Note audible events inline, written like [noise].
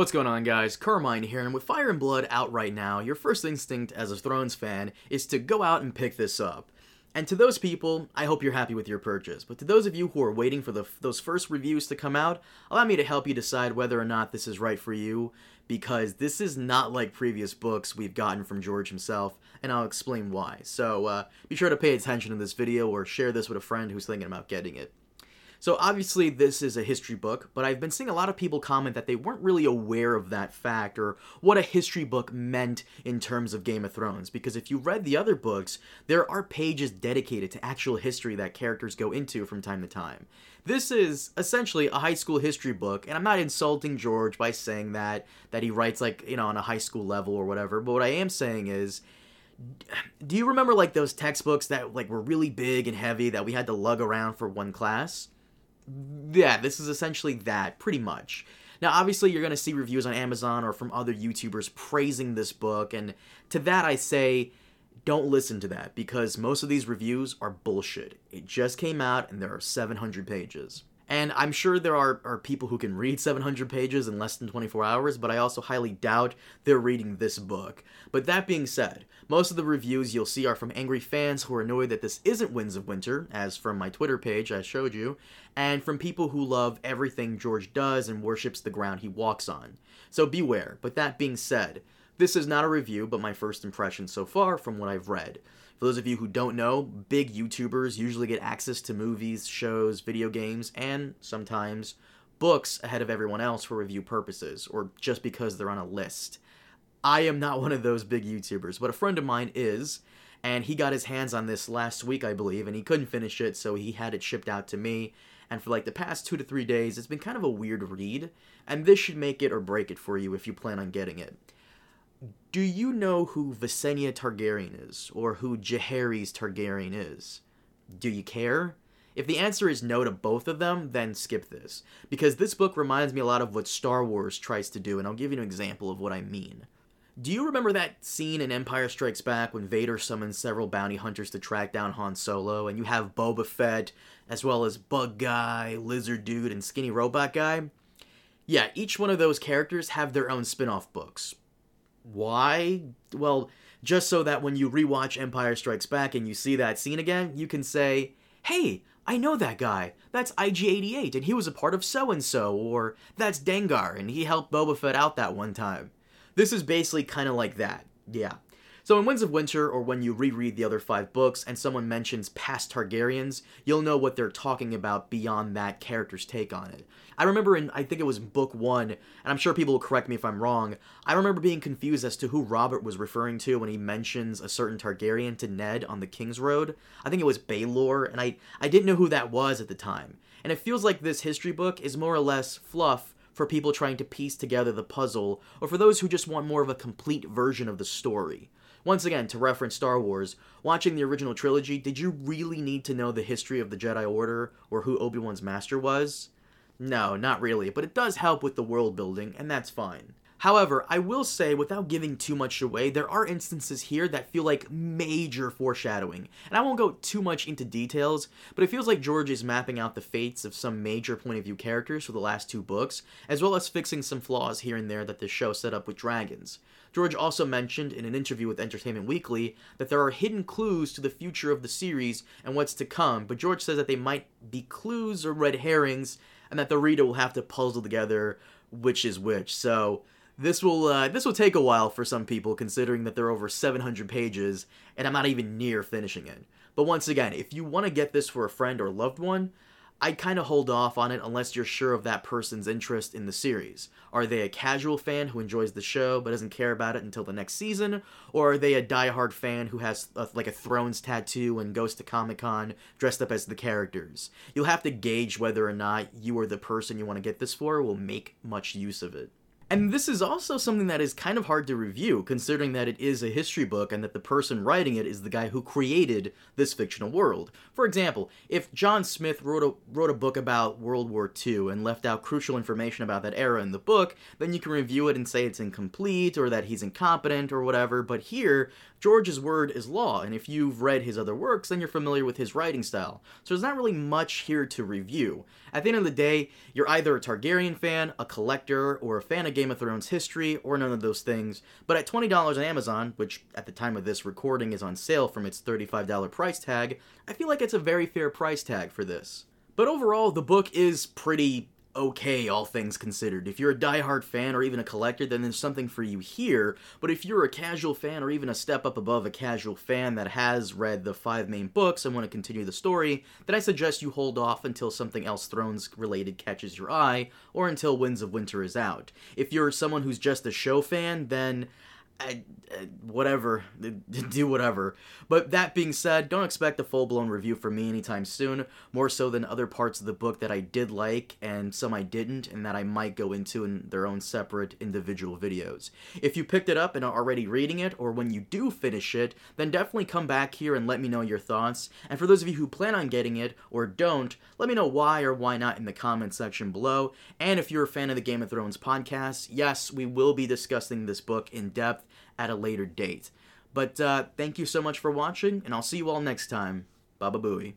What's going on, guys? Carmine here, and with Fire and Blood out right now, your first instinct as a Thrones fan is to go out and pick this up. And to those people, I hope you're happy with your purchase. But to those of you who are waiting for the, those first reviews to come out, allow me to help you decide whether or not this is right for you, because this is not like previous books we've gotten from George himself, and I'll explain why. So uh, be sure to pay attention to this video or share this with a friend who's thinking about getting it. So obviously this is a history book, but I've been seeing a lot of people comment that they weren't really aware of that fact or what a history book meant in terms of Game of Thrones. Because if you read the other books, there are pages dedicated to actual history that characters go into from time to time. This is essentially a high school history book, and I'm not insulting George by saying that that he writes like, you know, on a high school level or whatever, but what I am saying is do you remember like those textbooks that like were really big and heavy that we had to lug around for one class? Yeah, this is essentially that, pretty much. Now, obviously, you're going to see reviews on Amazon or from other YouTubers praising this book, and to that I say, don't listen to that because most of these reviews are bullshit. It just came out and there are 700 pages. And I'm sure there are, are people who can read 700 pages in less than 24 hours, but I also highly doubt they're reading this book. But that being said, most of the reviews you'll see are from angry fans who are annoyed that this isn't Winds of Winter, as from my Twitter page I showed you, and from people who love everything George does and worships the ground he walks on. So beware. But that being said, this is not a review, but my first impression so far from what I've read. For those of you who don't know, big YouTubers usually get access to movies, shows, video games, and sometimes books ahead of everyone else for review purposes, or just because they're on a list. I am not one of those big YouTubers, but a friend of mine is, and he got his hands on this last week, I believe, and he couldn't finish it, so he had it shipped out to me. And for like the past two to three days, it's been kind of a weird read, and this should make it or break it for you if you plan on getting it. Do you know who Visenya Targaryen is, or who Jaehaerys Targaryen is? Do you care? If the answer is no to both of them, then skip this, because this book reminds me a lot of what Star Wars tries to do, and I'll give you an example of what I mean. Do you remember that scene in Empire Strikes Back when Vader summons several bounty hunters to track down Han Solo, and you have Boba Fett, as well as Bug Guy, Lizard Dude, and Skinny Robot Guy? Yeah, each one of those characters have their own spin off books. Why? Well, just so that when you rewatch Empire Strikes Back and you see that scene again, you can say, hey, I know that guy. That's IG 88, and he was a part of so and so, or that's Dengar, and he helped Boba Fett out that one time. This is basically kind of like that. Yeah. So in Winds of Winter, or when you reread the other five books and someone mentions past Targaryens, you'll know what they're talking about beyond that character's take on it. I remember in, I think it was book one, and I'm sure people will correct me if I'm wrong, I remember being confused as to who Robert was referring to when he mentions a certain Targaryen to Ned on the King's Road. I think it was Baelor, and I, I didn't know who that was at the time. And it feels like this history book is more or less fluff for people trying to piece together the puzzle, or for those who just want more of a complete version of the story. Once again, to reference Star Wars, watching the original trilogy, did you really need to know the history of the Jedi Order or who Obi Wan's master was? No, not really, but it does help with the world building, and that's fine. However, I will say, without giving too much away, there are instances here that feel like major foreshadowing. And I won't go too much into details, but it feels like George is mapping out the fates of some major point of view characters for the last two books, as well as fixing some flaws here and there that the show set up with dragons. George also mentioned in an interview with Entertainment Weekly that there are hidden clues to the future of the series and what's to come, but George says that they might be clues or red herrings, and that the reader will have to puzzle together which is which. So, this will uh, this will take a while for some people, considering that there are over 700 pages, and I'm not even near finishing it. But once again, if you want to get this for a friend or loved one, I'd kind of hold off on it unless you're sure of that person's interest in the series. Are they a casual fan who enjoys the show but doesn't care about it until the next season, or are they a die-hard fan who has a, like a Thrones tattoo and goes to Comic Con dressed up as the characters? You'll have to gauge whether or not you or the person you want to get this for will make much use of it. And this is also something that is kind of hard to review, considering that it is a history book and that the person writing it is the guy who created this fictional world. For example, if John Smith wrote a, wrote a book about World War II and left out crucial information about that era in the book, then you can review it and say it's incomplete or that he's incompetent or whatever. But here, George's word is law, and if you've read his other works, then you're familiar with his writing style. So there's not really much here to review. At the end of the day, you're either a Targaryen fan, a collector, or a fan of Game of Thrones history or none of those things, but at $20 on Amazon, which at the time of this recording is on sale from its $35 price tag, I feel like it's a very fair price tag for this. But overall, the book is pretty okay, all things considered. If you're a die-hard fan or even a collector, then there's something for you here. But if you're a casual fan or even a step up above a casual fan that has read the five main books and want to continue the story, then I suggest you hold off until something else Thrones related catches your eye or until Winds of Winter is out. If you're someone who's just a show fan, then I, uh, whatever, [laughs] do whatever. But that being said, don't expect a full blown review from me anytime soon, more so than other parts of the book that I did like and some I didn't, and that I might go into in their own separate individual videos. If you picked it up and are already reading it, or when you do finish it, then definitely come back here and let me know your thoughts. And for those of you who plan on getting it or don't, let me know why or why not in the comment section below. And if you're a fan of the Game of Thrones podcast, yes, we will be discussing this book in depth at a later date. But uh, thank you so much for watching, and I'll see you all next time. Baba Booey.